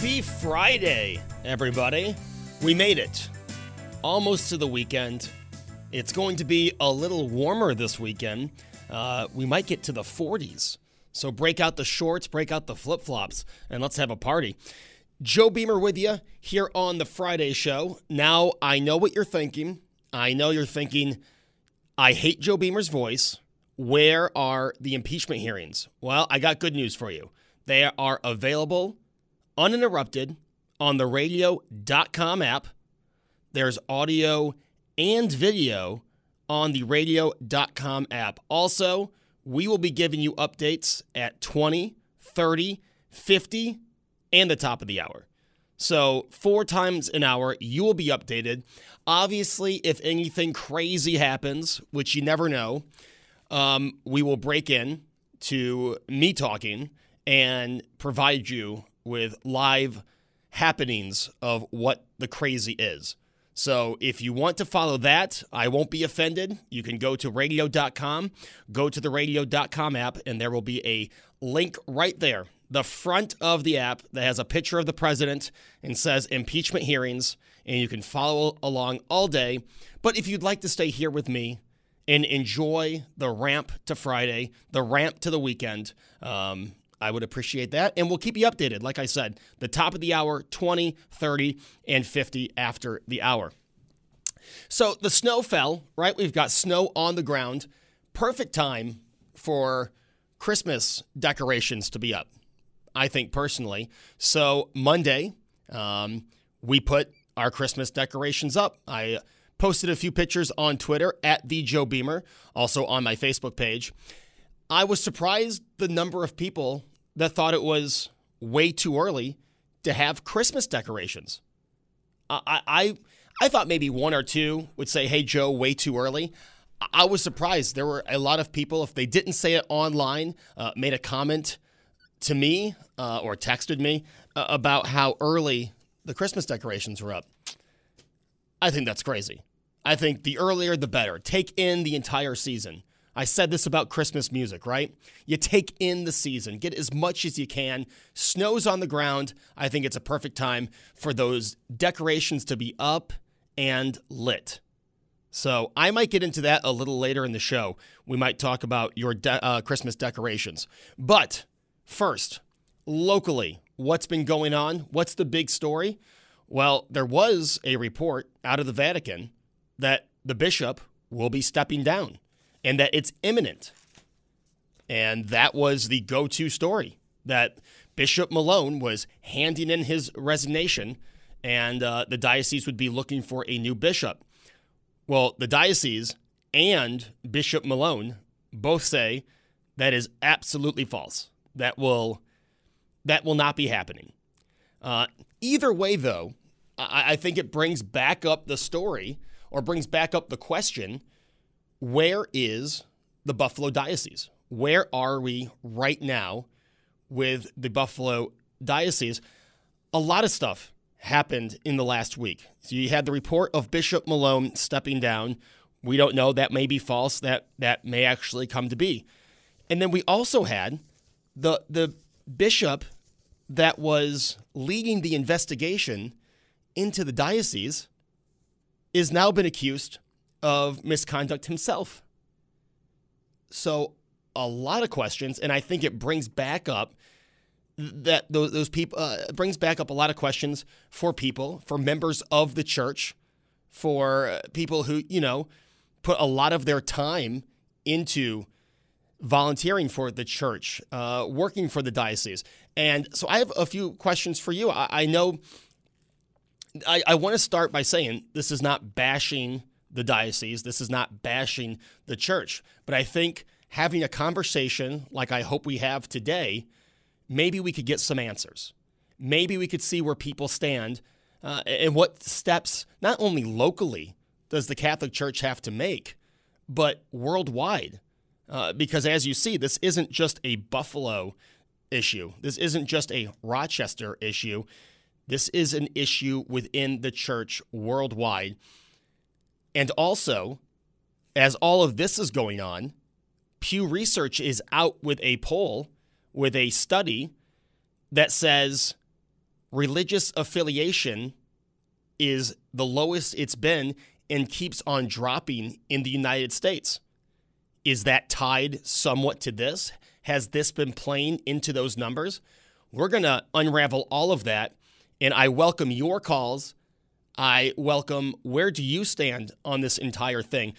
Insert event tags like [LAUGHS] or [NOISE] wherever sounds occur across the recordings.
Happy Friday, everybody. We made it. Almost to the weekend. It's going to be a little warmer this weekend. Uh, we might get to the 40s. So break out the shorts, break out the flip flops, and let's have a party. Joe Beamer with you here on the Friday show. Now, I know what you're thinking. I know you're thinking, I hate Joe Beamer's voice. Where are the impeachment hearings? Well, I got good news for you. They are available uninterrupted on the radio.com app. There's audio and video on the radio.com app. Also, we will be giving you updates at 20, 30, 50, and the top of the hour. So, four times an hour, you will be updated. Obviously, if anything crazy happens, which you never know, um, we will break in to me talking and provide you with live happenings of what the crazy is. So if you want to follow that, I won't be offended. You can go to radio.com, go to the radio.com app, and there will be a link right there, the front of the app that has a picture of the president and says impeachment hearings, and you can follow along all day. But if you'd like to stay here with me and enjoy the ramp to Friday, the ramp to the weekend, um, I would appreciate that. And we'll keep you updated. Like I said, the top of the hour, 20, 30, and 50 after the hour. So the snow fell, right? We've got snow on the ground. Perfect time for Christmas decorations to be up, I think personally. So Monday, um, we put our Christmas decorations up. I posted a few pictures on Twitter at the Joe Beamer, also on my Facebook page. I was surprised the number of people that thought it was way too early to have Christmas decorations. I, I, I thought maybe one or two would say, hey, Joe, way too early. I was surprised. There were a lot of people, if they didn't say it online, uh, made a comment to me uh, or texted me uh, about how early the Christmas decorations were up. I think that's crazy. I think the earlier the better. Take in the entire season. I said this about Christmas music, right? You take in the season, get as much as you can. Snow's on the ground. I think it's a perfect time for those decorations to be up and lit. So I might get into that a little later in the show. We might talk about your de- uh, Christmas decorations. But first, locally, what's been going on? What's the big story? Well, there was a report out of the Vatican that the bishop will be stepping down and that it's imminent. And that was the go to story that Bishop Malone was handing in his resignation, and uh, the diocese would be looking for a new bishop. Well, the diocese and Bishop Malone both say that is absolutely false. That will that will not be happening. Uh, either way, though, I, I think it brings back up the story or brings back up the question where is the Buffalo Diocese? Where are we right now with the Buffalo Diocese? A lot of stuff happened in the last week. So you had the report of Bishop Malone stepping down. We don't know that may be false. That that may actually come to be. And then we also had the the bishop that was leading the investigation into the diocese is now been accused of misconduct himself. So, a lot of questions, and I think it brings back up that those, those people uh, brings back up a lot of questions for people, for members of the church, for people who you know put a lot of their time into volunteering for the church, uh, working for the diocese. And so I have a few questions for you. I, I know I, I want to start by saying this is not bashing the diocese. This is not bashing the church. But I think having a conversation like I hope we have today, maybe we could get some answers. maybe we could see where people stand uh, and what steps, not only locally, does the Catholic Church have to make, but worldwide. Uh, because as you see, this isn't just a Buffalo issue. This isn't just a Rochester issue. This is an issue within the church worldwide. And also, as all of this is going on, Pew Research is out with a poll, with a study that says religious affiliation is the lowest it's been and keeps on dropping in the United States. Is that tied somewhat to this? Has this been playing into those numbers? We're going to unravel all of that. And I welcome your calls. I welcome where do you stand on this entire thing,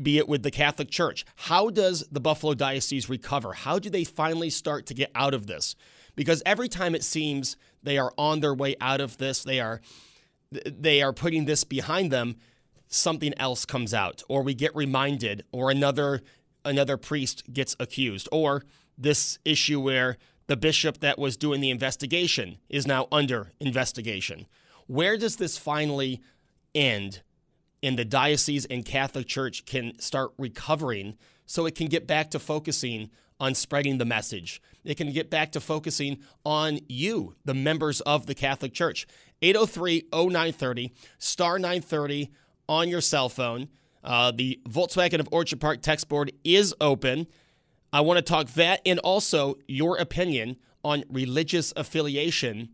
be it with the Catholic Church? How does the Buffalo Diocese recover? How do they finally start to get out of this? Because every time it seems they are on their way out of this, they are they are putting this behind them, something else comes out or we get reminded or another another priest gets accused or this issue where the bishop that was doing the investigation is now under investigation. Where does this finally end? And the diocese and Catholic Church can start recovering so it can get back to focusing on spreading the message. It can get back to focusing on you, the members of the Catholic Church. 803 0930, star 930 on your cell phone. Uh, the Volkswagen of Orchard Park text board is open. I want to talk that and also your opinion on religious affiliation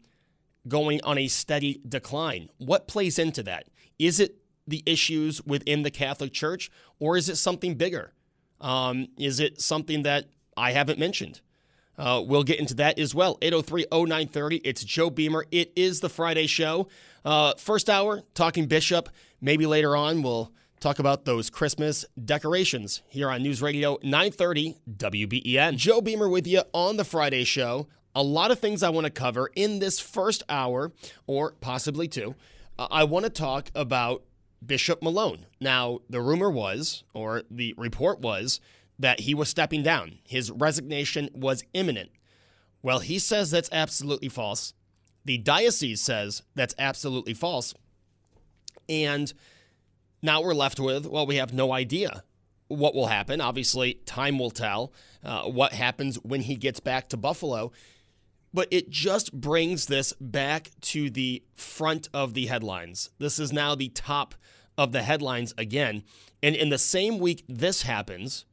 going on a steady decline. What plays into that? Is it the issues within the Catholic Church or is it something bigger? Um, is it something that I haven't mentioned? Uh, we'll get into that as well. 803 0930. It's Joe Beamer. It is the Friday show. Uh, first hour, talking Bishop. Maybe later on, we'll talk about those Christmas decorations here on News Radio 930 WBEN. Joe Beamer with you on the Friday show. A lot of things I want to cover in this first hour, or possibly two. Uh, I want to talk about Bishop Malone. Now, the rumor was, or the report was, that he was stepping down. His resignation was imminent. Well, he says that's absolutely false. The diocese says that's absolutely false. And now we're left with, well, we have no idea what will happen. Obviously, time will tell uh, what happens when he gets back to Buffalo. But it just brings this back to the front of the headlines. This is now the top of the headlines again. And in the same week this happens,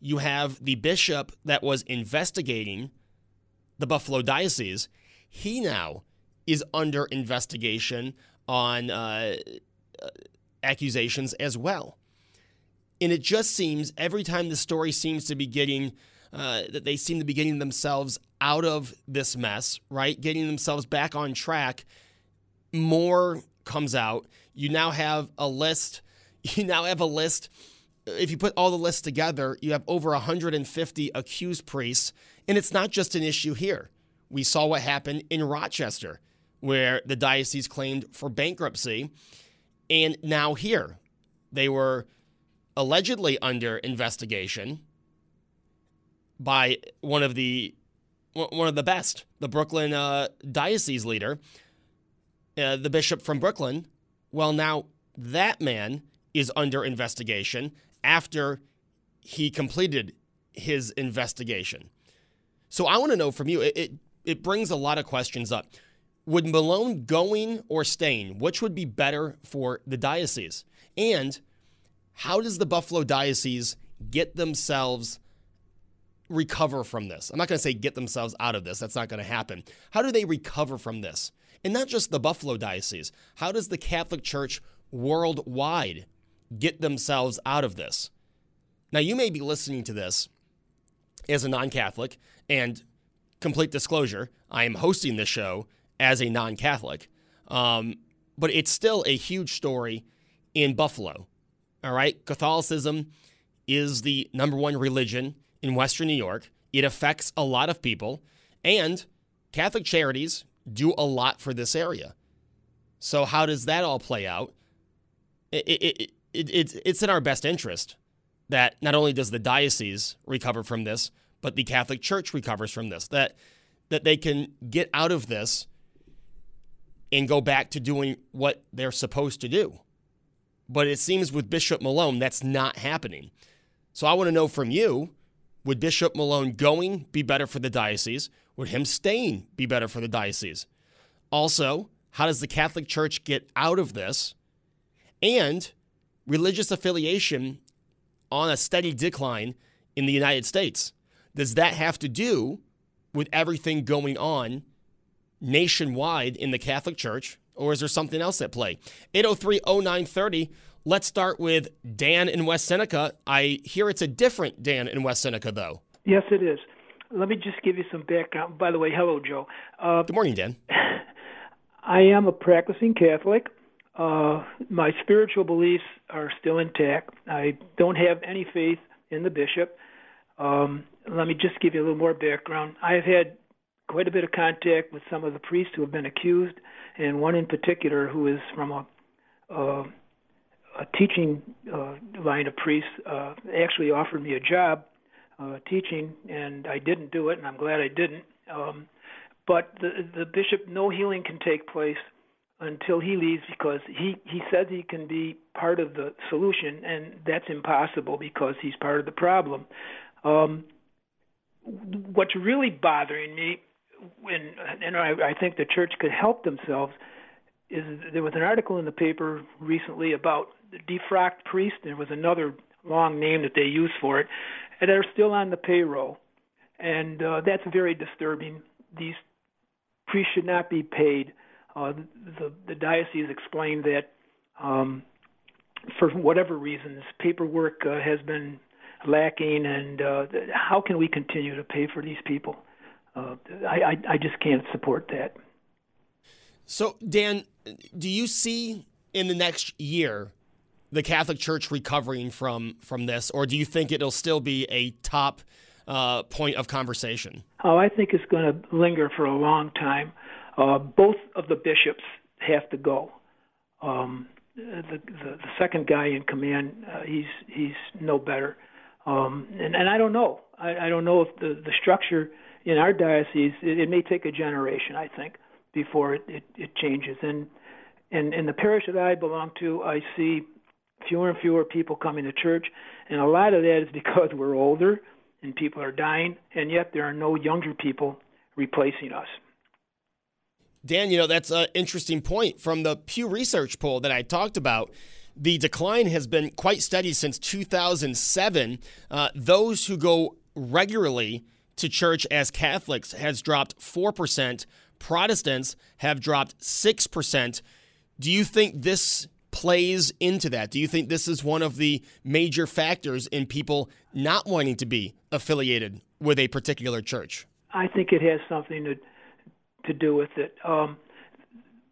you have the bishop that was investigating the Buffalo Diocese. He now is under investigation on uh, uh, accusations as well. And it just seems every time the story seems to be getting, uh, that they seem to be getting themselves out of this mess, right? Getting themselves back on track, more comes out. You now have a list. [LAUGHS] You now have a list if you put all the lists together, you have over 150 accused priests. And it's not just an issue here. We saw what happened in Rochester, where the diocese claimed for bankruptcy. And now here, they were allegedly under investigation by one of the one of the best, the Brooklyn uh, diocese leader, uh, the bishop from Brooklyn. Well, now that man is under investigation after he completed his investigation. So I want to know from you, it, it, it brings a lot of questions up. Would Malone going or staying, which would be better for the diocese? And how does the Buffalo Diocese get themselves recover from this? I'm not going to say get themselves out of this. That's not going to happen. How do they recover from this? And not just the Buffalo Diocese. How does the Catholic Church worldwide get themselves out of this. Now, you may be listening to this as a non Catholic, and complete disclosure, I am hosting this show as a non Catholic, um, but it's still a huge story in Buffalo. All right, Catholicism is the number one religion in Western New York. It affects a lot of people, and Catholic charities do a lot for this area. So, how does that all play out? It, it, it, it's it's in our best interest that not only does the diocese recover from this, but the Catholic Church recovers from this. That that they can get out of this and go back to doing what they're supposed to do. But it seems with Bishop Malone, that's not happening. So I want to know from you would Bishop Malone going be better for the diocese? Would him staying be better for the diocese? Also, how does the Catholic Church get out of this? And religious affiliation on a steady decline in the United States. Does that have to do with everything going on nationwide in the Catholic Church, or is there something else at play? 803 0930. Let's start with Dan in West Seneca. I hear it's a different Dan in West Seneca, though. Yes, it is. Let me just give you some background. By the way, hello, Joe. Uh, Good morning, Dan. [LAUGHS] I am a practicing Catholic. Uh, my spiritual beliefs are still intact. I don't have any faith in the bishop. Um, let me just give you a little more background. I have had quite a bit of contact with some of the priests who have been accused, and one in particular who is from a, uh, a teaching uh, line of priests uh, actually offered me a job uh, teaching, and I didn't do it, and I'm glad I didn't. Um, but the, the bishop, no healing can take place until he leaves because he he says he can be part of the solution, and that's impossible because he's part of the problem. Um, what's really bothering me, and and I, I think the church could help themselves, is there was an article in the paper recently about defrocked priest. There was another long name that they used for it, and they're still on the payroll, and uh, that's very disturbing. These priests should not be paid. Uh, the, the diocese explained that um, for whatever reasons, paperwork uh, has been lacking, and uh, how can we continue to pay for these people? Uh, I, I, I just can't support that. So, Dan, do you see in the next year the Catholic Church recovering from from this, or do you think it'll still be a top uh, point of conversation? Oh, I think it's going to linger for a long time. Uh, both of the bishops have to go. Um, the, the, the second guy in command, uh, he's he's no better. Um, and, and I don't know. I, I don't know if the, the structure in our diocese, it, it may take a generation, I think, before it, it, it changes. And, and in the parish that I belong to, I see fewer and fewer people coming to church. And a lot of that is [LAUGHS] because we're older and people are dying, and yet there are no younger people replacing us. Dan, you know, that's an interesting point. From the Pew Research poll that I talked about, the decline has been quite steady since 2007. Uh, those who go regularly to church as Catholics has dropped 4%. Protestants have dropped 6%. Do you think this plays into that? Do you think this is one of the major factors in people not wanting to be affiliated with a particular church? I think it has something to to do with it. Um,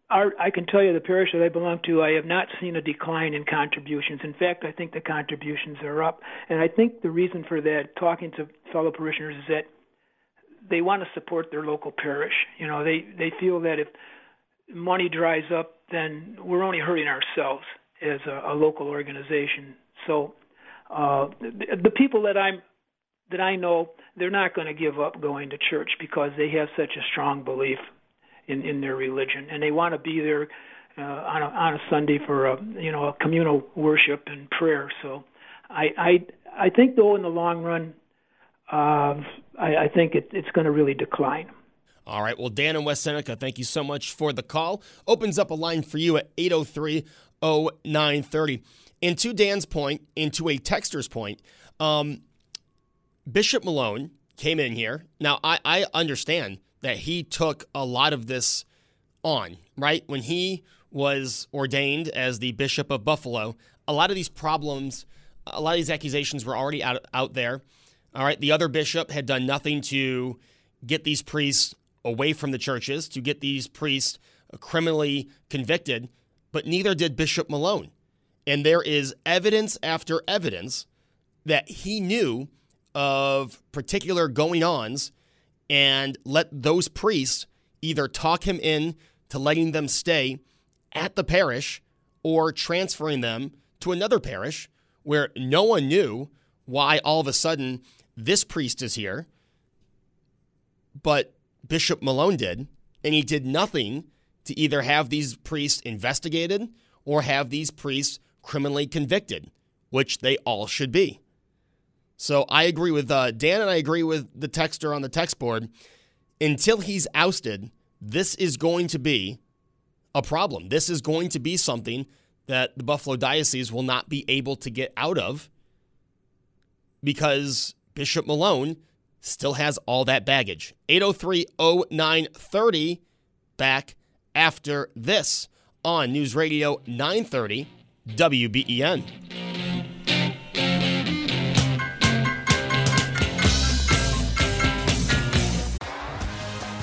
our, I can tell you the parish that I belong to, I have not seen a decline in contributions. In fact, I think the contributions are up. And I think the reason for that, talking to fellow parishioners, is that they want to support their local parish. You know, they, they feel that if money dries up, then we're only hurting ourselves as a, a local organization. So uh, the, the people that I'm that I know, they're not going to give up going to church because they have such a strong belief in in their religion, and they want to be there uh, on a on a Sunday for a you know a communal worship and prayer. So, I I I think though in the long run, uh, I, I think it, it's going to really decline. All right. Well, Dan and West Seneca, thank you so much for the call. Opens up a line for you at 803 0930. And to Dan's point, and to a texter's point, um, Bishop Malone came in here. Now, I, I understand that he took a lot of this on, right? When he was ordained as the Bishop of Buffalo, a lot of these problems, a lot of these accusations were already out, out there. All right. The other bishop had done nothing to get these priests away from the churches, to get these priests uh, criminally convicted, but neither did Bishop Malone. And there is evidence after evidence that he knew of particular going ons and let those priests either talk him in to letting them stay at the parish or transferring them to another parish where no one knew why all of a sudden this priest is here, but Bishop Malone did, and he did nothing to either have these priests investigated or have these priests criminally convicted, which they all should be. So I agree with uh, Dan and I agree with the texter on the text board. Until he's ousted, this is going to be a problem. This is going to be something that the Buffalo Diocese will not be able to get out of because Bishop Malone still has all that baggage. 803 0930 back after this on News Radio 930 WBEN.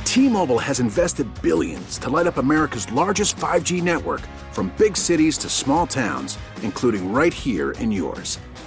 T-Mobile has invested billions to light up America's largest 5G network from big cities to small towns, including right here in yours.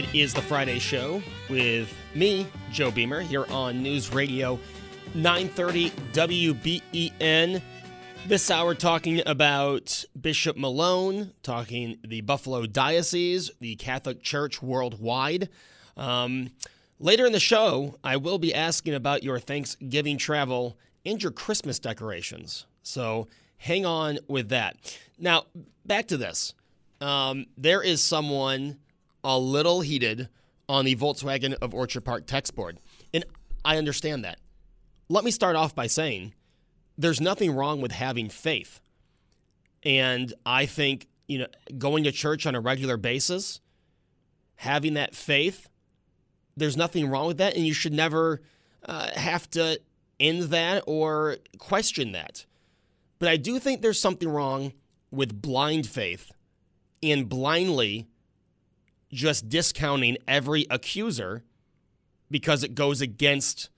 It is the Friday show with me, Joe Beamer, here on News Radio 930 WBEN. This hour talking about Bishop Malone, talking the Buffalo Diocese, the Catholic Church worldwide. Um, later in the show, I will be asking about your Thanksgiving travel and your Christmas decorations. So hang on with that. Now, back to this. Um, there is someone a little heated on the Volkswagen of Orchard Park text board. And I understand that. Let me start off by saying there's nothing wrong with having faith. And I think, you know, going to church on a regular basis, having that faith, there's nothing wrong with that. And you should never uh, have to end that or question that. But I do think there's something wrong with blind faith and blindly just discounting every accuser because it goes against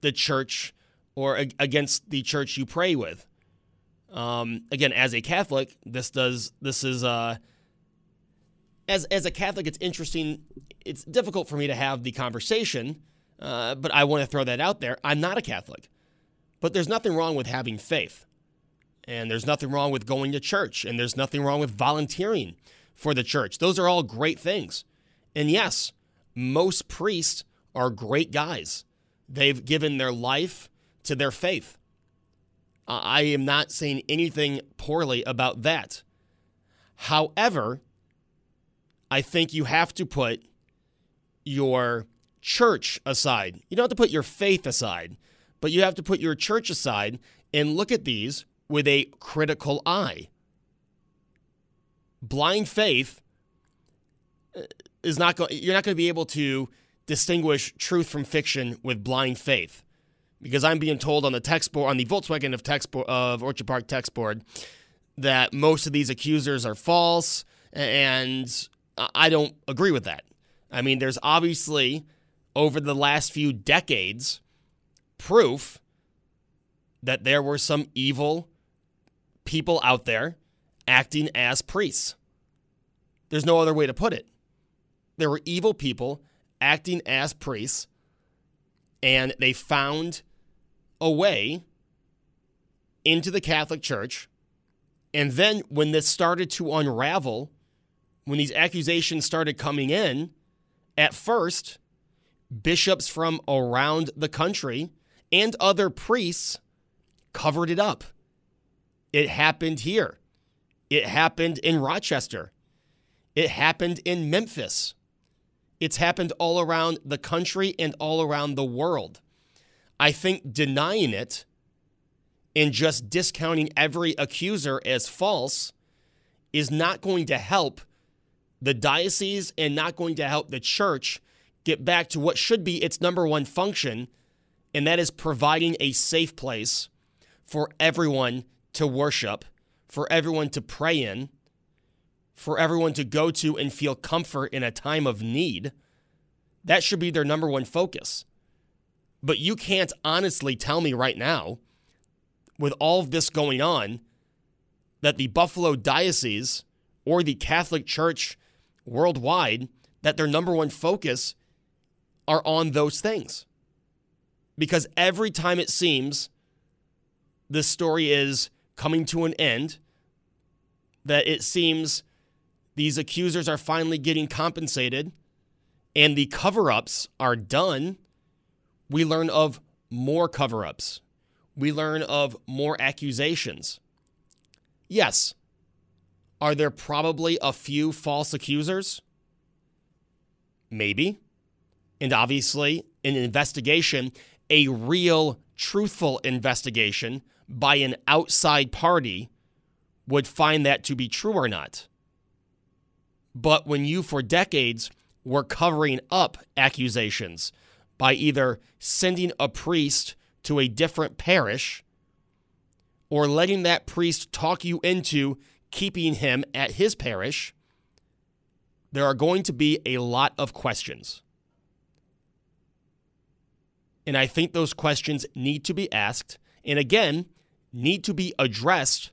the church or against the church you pray with. Um, again, as a Catholic, this does this is uh, as as a Catholic, it's interesting. It's difficult for me to have the conversation, uh, but I want to throw that out there. I'm not a Catholic, but there's nothing wrong with having faith, and there's nothing wrong with going to church, and there's nothing wrong with volunteering for the church. Those are all great things. And yes, most priests are great guys. They've given their life to their faith. I am not saying anything poorly about that. However, I think you have to put your church aside. You don't have to put your faith aside, but you have to put your church aside and look at these with a critical eye blind faith uh, is not going you're not going to be able to distinguish truth from fiction with blind faith because I'm being told on the text board on the Volkswagen of text of Orchard Park text board that most of these accusers are false and I don't agree with that. I mean there's obviously over the last few decades proof that there were some evil people out there acting as priests. There's no other way to put it. There were evil people acting as priests, and they found a way into the Catholic Church. And then when this started to unravel, when these accusations started coming in, at first, bishops from around the country and other priests covered it up. It happened here. It happened in Rochester. It happened in Memphis. It's happened all around the country and all around the world. I think denying it and just discounting every accuser as false is not going to help the diocese and not going to help the church get back to what should be its number one function, and that is providing a safe place for everyone to worship, for everyone to pray in, for everyone to go to and feel comfort in a time of need. That should be their number one focus. But you can't honestly tell me right now, with all of this going on, that the Buffalo Diocese or the Catholic Church worldwide, that their number one focus are on those things. Because every time it seems the story is coming to an end, that it seems these accusers are finally getting compensated and the cover ups are done, we learn of more cover ups. We learn of more accusations. Yes, are there probably a few false accusers? Maybe. And obviously, an investigation, a real, truthful investigation by an outside party, would find that to be true or not. But when you, for decades, were covering up accusations by either sending a priest to a different parish or letting that priest talk you into keeping him at his parish, there are going to be a lot of questions. And I think those questions need to be asked, and again, need to be addressed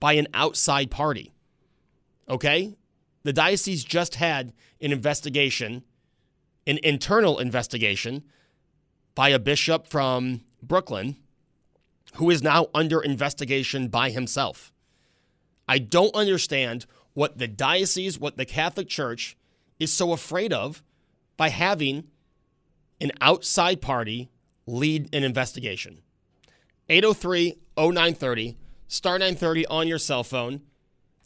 by an outside party. Okay? The diocese just had an investigation, an internal investigation by a bishop from Brooklyn who is now under investigation by himself. I don't understand what the diocese, what the Catholic Church is so afraid of by having an outside party lead an investigation. 803 0930, star 930 on your cell phone.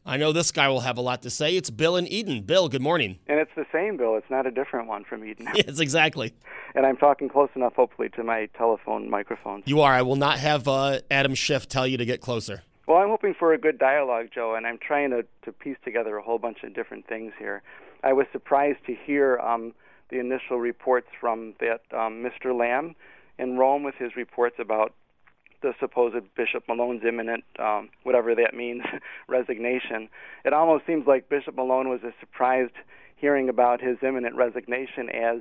I know this guy will have a lot to say. It's Bill in Eden. Bill, good morning. And it's the same Bill. It's not a different one from Eden. [LAUGHS] yes, exactly. And I'm talking close enough, hopefully, to my telephone microphone. You are. I will not have uh, Adam Schiff tell you to get closer. Well, I'm hoping for a good dialogue, Joe, and I'm trying to, to piece together a whole bunch of different things here. I was surprised to hear um, the initial reports from that um, Mr. Lamb in Rome with his reports about the supposed Bishop Malone's imminent, um, whatever that means, [LAUGHS] resignation. It almost seems like Bishop Malone was as surprised hearing about his imminent resignation as,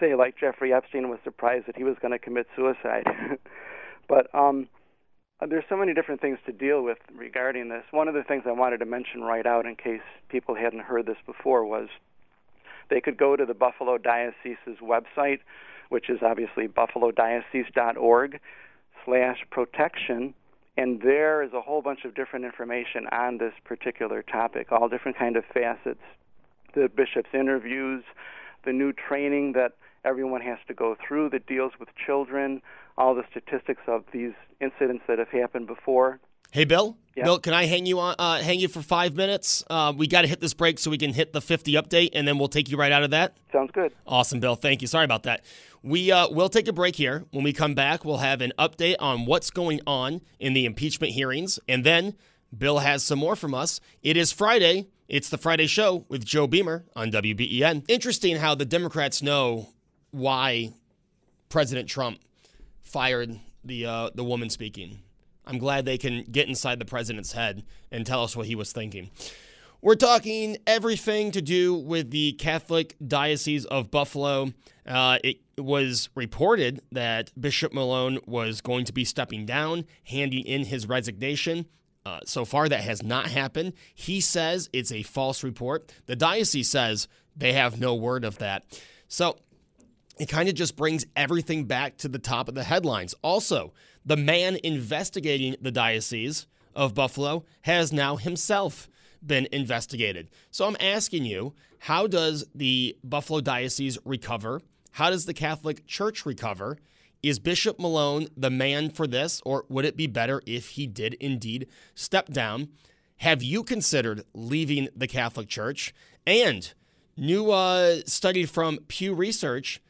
say, like Jeffrey Epstein was surprised that he was going to commit suicide. [LAUGHS] but um, there's so many different things to deal with regarding this. One of the things I wanted to mention right out, in case people hadn't heard this before, was they could go to the Buffalo Diocese's website, which is obviously buffalodiocese.org slash protection, and there is a whole bunch of different information on this particular topic, all different kind of facets, the bishop's interviews, the new training that everyone has to go through that deals with children, all the statistics of these incidents that have happened before. Hey, Bill. Yeah. Bill, can I hang you on? Uh, hang you for five minutes? Uh, we got to hit this break so we can hit the 50 update, and then we'll take you right out of that. Sounds good. Awesome, Bill. Thank you. Sorry about that. We uh, will take a break here. When we come back, we'll have an update on what's going on in the impeachment hearings, and then Bill has some more from us. It is Friday. It's the Friday show with Joe Beamer on WBEN. Interesting how the Democrats know why President Trump fired the uh, the woman speaking. I'm glad they can get inside the president's head and tell us what he was thinking. We're talking everything to do with the Catholic Diocese of Buffalo. Uh, it was reported that Bishop Malone was going to be stepping down, handing in his resignation. Uh, so far, that has not happened. He says it's a false report. The diocese says they have no word of that. So it kind of just brings everything back to the top of the headlines. Also, the man investigating the Diocese of Buffalo has now himself been investigated. So I'm asking you, how does the Buffalo Diocese recover? How does the Catholic Church recover? Is Bishop Malone the man for this, or would it be better if he did indeed step down? Have you considered leaving the Catholic Church? And new uh, study from Pew Research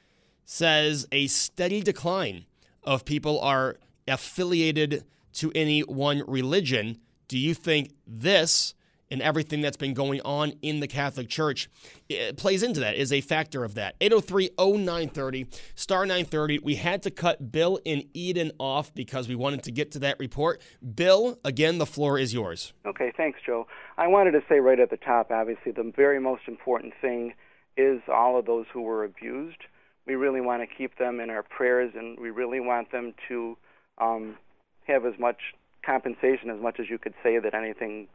says a steady decline of people are affiliated to any one religion. Do you think this and everything that's been going on in the Catholic Church it plays into that, is a factor of that. 803 0930, star 930. We had to cut Bill and Eden off because we wanted to get to that report. Bill, again, the floor is yours. Okay, thanks, Joe. I wanted to say right at the top, obviously, the very most important thing is all of those who were abused. We really want to keep them in our prayers, and we really want them to um, have as much compensation as much as you could say that anything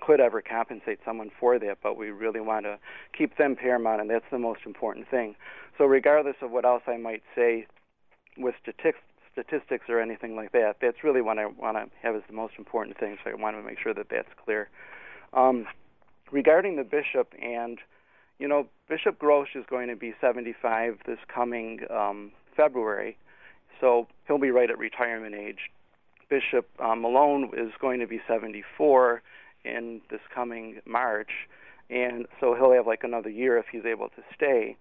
could ever compensate someone for that, but we really want to keep them paramount, and that's the most important thing. So, regardless of what else I might say with statistics, statistics or anything like that, that's really what I want to have as the most important thing. So, I want to make sure that that's clear. Um, regarding the bishop, and you know, Bishop Grosz is going to be 75 this coming um, February, so he'll be right at retirement age. Bishop uh, Malone is going to be 74 in this coming March, and so he'll have like another year if he's able to stay.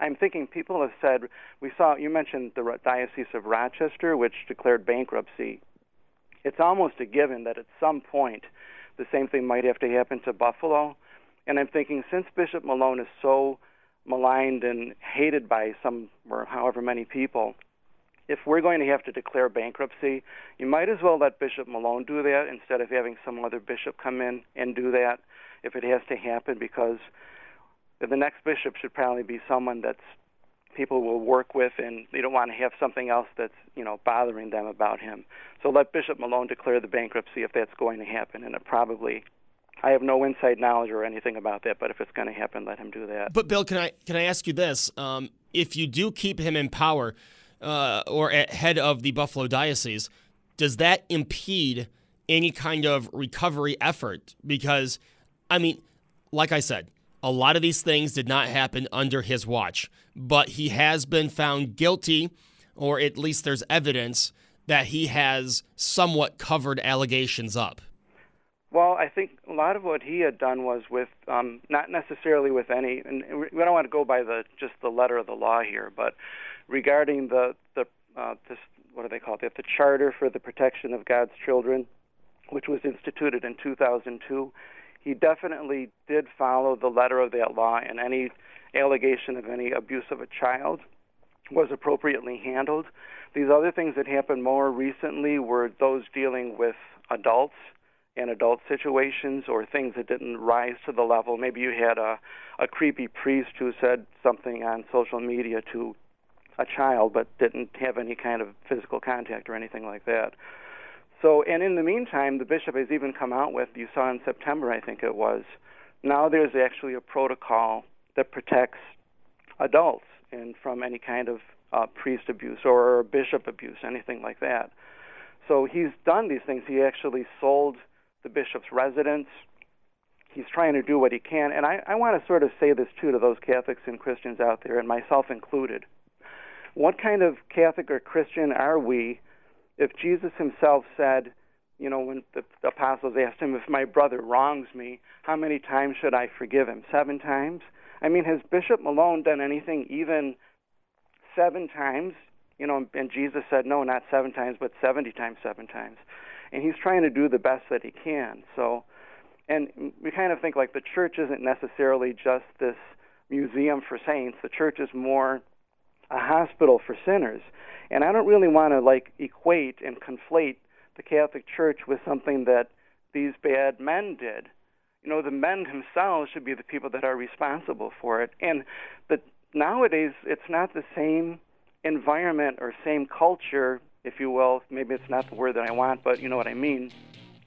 I'm thinking people have said we saw you mentioned the Diocese of Rochester, which declared bankruptcy. It's almost a given that at some point the same thing might have to happen to Buffalo. And I'm thinking since Bishop Malone is so maligned and hated by some or however many people, if we're going to have to declare bankruptcy, you might as well let Bishop Malone do that instead of having some other bishop come in and do that if it has to happen because the next bishop should probably be someone that's people will work with and they don't want to have something else that's you know bothering them about him so let bishop malone declare the bankruptcy if that's going to happen and it probably I have no inside knowledge or anything about that, but if it's going to happen, let him do that. But Bill, can I can I ask you this? Um, if you do keep him in power, uh, or at head of the Buffalo Diocese, does that impede any kind of recovery effort? Because, I mean, like I said, a lot of these things did not happen under his watch, but he has been found guilty, or at least there's evidence that he has somewhat covered allegations up. Well, I think a lot of what he had done was with um, not necessarily with any, and we don't want to go by the just the letter of the law here, but regarding the the uh, this, what do they call it? The Charter for the Protection of God's Children, which was instituted in 2002. He definitely did follow the letter of that law, and any allegation of any abuse of a child was appropriately handled. These other things that happened more recently were those dealing with adults in adult situations or things that didn't rise to the level. Maybe you had a, a creepy priest who said something on social media to a child but didn't have any kind of physical contact or anything like that. So, and in the meantime, the bishop has even come out with, you saw in September, I think it was, now there's actually a protocol that protects adults and from any kind of uh, priest abuse or bishop abuse, anything like that. So he's done these things. He actually sold the bishop's residence. He's trying to do what he can. And I, I want to sort of say this, too, to those Catholics and Christians out there, and myself included. What kind of Catholic or Christian are we if Jesus himself said, you know, when the, the apostles asked him, if my brother wrongs me, how many times should I forgive him? Seven times? I mean, has Bishop Malone done anything even seven times? You know, and Jesus said, no, not seven times, but 70 times seven times and he's trying to do the best that he can. So, and we kind of think like the church isn't necessarily just this museum for saints. The church is more a hospital for sinners. And I don't really want to like equate and conflate the Catholic Church with something that these bad men did. You know, the men themselves should be the people that are responsible for it. And but nowadays it's not the same environment or same culture if you will. Maybe it's not the word that I want, but you know what I mean,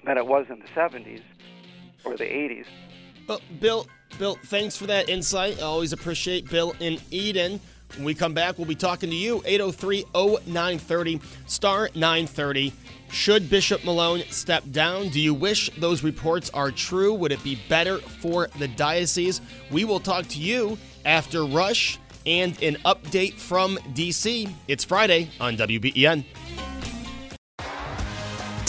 that it was in the 70s or the 80s. Well, Bill, Bill, thanks for that insight. I always appreciate Bill in Eden. When we come back, we'll be talking to you, 803 0930, star 930. Should Bishop Malone step down? Do you wish those reports are true? Would it be better for the diocese? We will talk to you after Rush and an update from DC. It's Friday on WBEN.